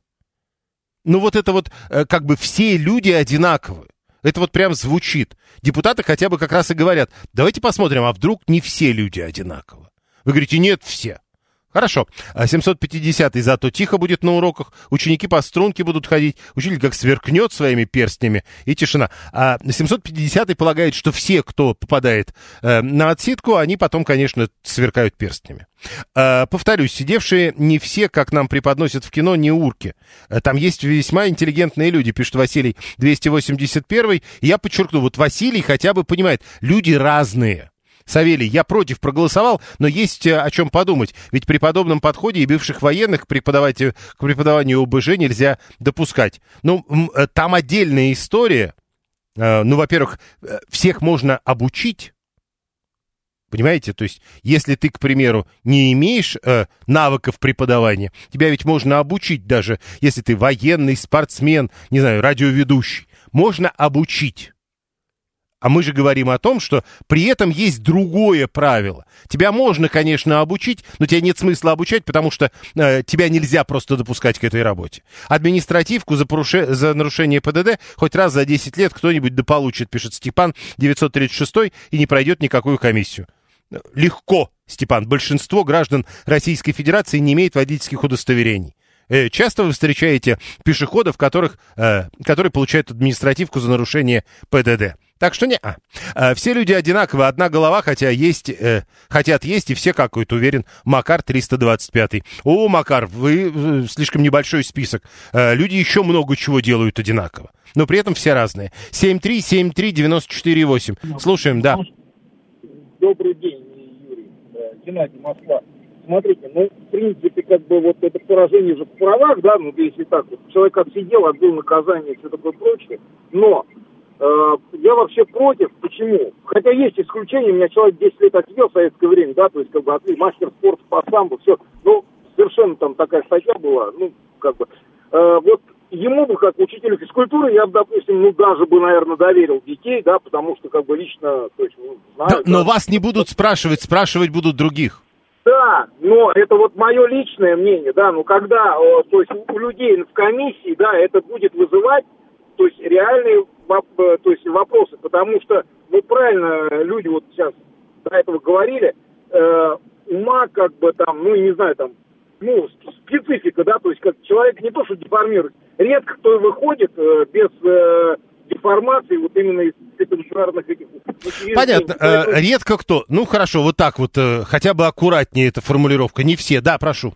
Ну вот это вот, э, как бы все люди одинаковы. Это вот прям звучит. Депутаты хотя бы как раз и говорят, давайте посмотрим, а вдруг не все люди одинаковы. Вы говорите, нет, все. Хорошо. 750-й а зато тихо будет на уроках. Ученики по струнке будут ходить. Учитель как сверкнет своими перстнями, и тишина. А 750-й полагает, что все, кто попадает э, на отсидку, они потом, конечно, сверкают перстнями. Э, повторюсь, сидевшие не все, как нам преподносят в кино, не урки. Э, там есть весьма интеллигентные люди, пишет Василий 281. Я подчеркну, вот Василий хотя бы понимает, люди разные. Савелий, я против проголосовал, но есть э, о чем подумать. Ведь при подобном подходе и бывших военных к, преподаванию ОБЖ нельзя допускать. Ну, э, там отдельная история. Э, ну, во-первых, всех можно обучить. Понимаете? То есть, если ты, к примеру, не имеешь э, навыков преподавания, тебя ведь можно обучить даже, если ты военный, спортсмен, не знаю, радиоведущий. Можно обучить. А мы же говорим о том, что при этом есть другое правило. Тебя можно, конечно, обучить, но тебе нет смысла обучать, потому что э, тебя нельзя просто допускать к этой работе. Административку за, поруше... за нарушение ПДД хоть раз за 10 лет кто-нибудь дополучит, пишет Степан 936 и не пройдет никакую комиссию. Легко, Степан. Большинство граждан Российской Федерации не имеет водительских удостоверений. Э, часто вы встречаете пешеходов, которых, э, которые получают административку за нарушение ПДД. Так что не а. а. Все люди одинаковы, одна голова, хотя есть, э, хотят есть, и все какой-то уверен. Макар 325. О, Макар, вы э, слишком небольшой список. Э, люди еще много чего делают одинаково. Но при этом все разные. 7373948. Слушаем, да. Добрый день, Юрий. Геннадий, Москва. Смотрите, ну, в принципе, как бы вот это поражение же в правах, да, ну, если так, вот, человек отсидел, отбыл наказание и все такое прочее, но я вообще против. Почему? Хотя есть исключения. У меня человек 10 лет отсидел в советское время, да, то есть как бы мастер спорта по самбо, все. Ну, совершенно там такая статья была, ну, как бы. Э, вот ему бы, как учителю физкультуры, я бы, допустим, ну, даже бы, наверное, доверил детей, да, потому что, как бы, лично, то есть, ну, знаю. Да, но вас не будут спрашивать, спрашивать будут других. Да, но это вот мое личное мнение, да, ну, когда, то есть, у людей в комиссии, да, это будет вызывать, то есть, реальные Э, то есть вопросы, потому что, ну, правильно, люди вот сейчас до этого говорили, э, ума как бы там, ну, не знаю, там, ну, специфика, да, то есть как человек не то, что деформирует, редко кто выходит э, без э, деформации вот именно из стационарных этих... Понятно, э, редко кто, ну, хорошо, вот так вот, э, хотя бы аккуратнее эта формулировка, не все, да, прошу.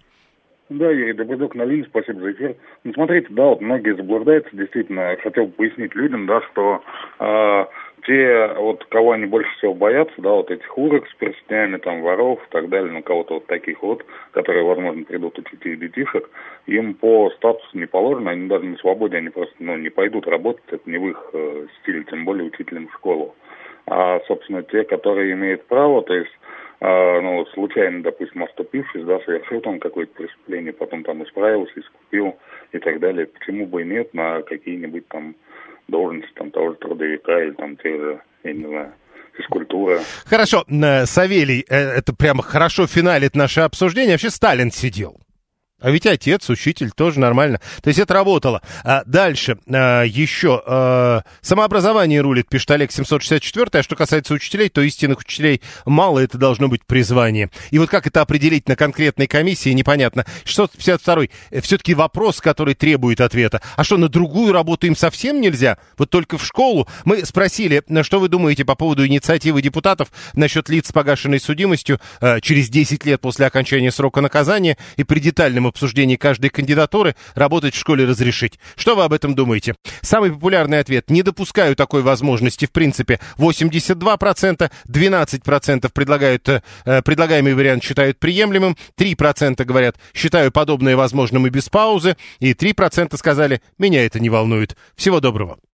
Да, Юрий Добродок на линии, спасибо за эфир. Ну, смотрите, да, вот многие заблуждаются, действительно, хотел бы пояснить людям, да, что э, те, вот, кого они больше всего боятся, да, вот этих урок с перстнями, там, воров и так далее, ну, кого-то вот таких вот, которые, возможно, придут учить детишек, им по статусу не положено, они даже на свободе, они просто, ну, не пойдут работать, это не в их э, стиле, тем более учителем в школу. А, собственно, те, которые имеют право, то есть ну, случайно, допустим, оступившись, да, совершил там какое-то преступление, потом там исправился, искупил и так далее. Почему бы и нет на какие-нибудь там должности, там, того же трудовика или там те же, я не знаю, физкультура. Хорошо, э, Савелий, э, это прямо хорошо финалит наше обсуждение. Вообще Сталин сидел. А ведь отец, учитель, тоже нормально. То есть это работало. А дальше а, еще а, самообразование рулит, пишет Олег 764. А что касается учителей, то истинных учителей мало, это должно быть призвание. И вот как это определить на конкретной комиссии, непонятно. 652 э, все-таки вопрос, который требует ответа. А что, на другую работу им совсем нельзя? Вот только в школу? Мы спросили, на что вы думаете по поводу инициативы депутатов насчет лиц с погашенной судимостью а, через 10 лет после окончания срока наказания и при детальном обсуждении каждой кандидатуры работать в школе разрешить. Что вы об этом думаете? Самый популярный ответ. Не допускаю такой возможности. В принципе, 82%, 12% предлагают, э, предлагаемый вариант считают приемлемым, 3% говорят, считаю подобное возможным и без паузы, и 3% сказали, меня это не волнует. Всего доброго.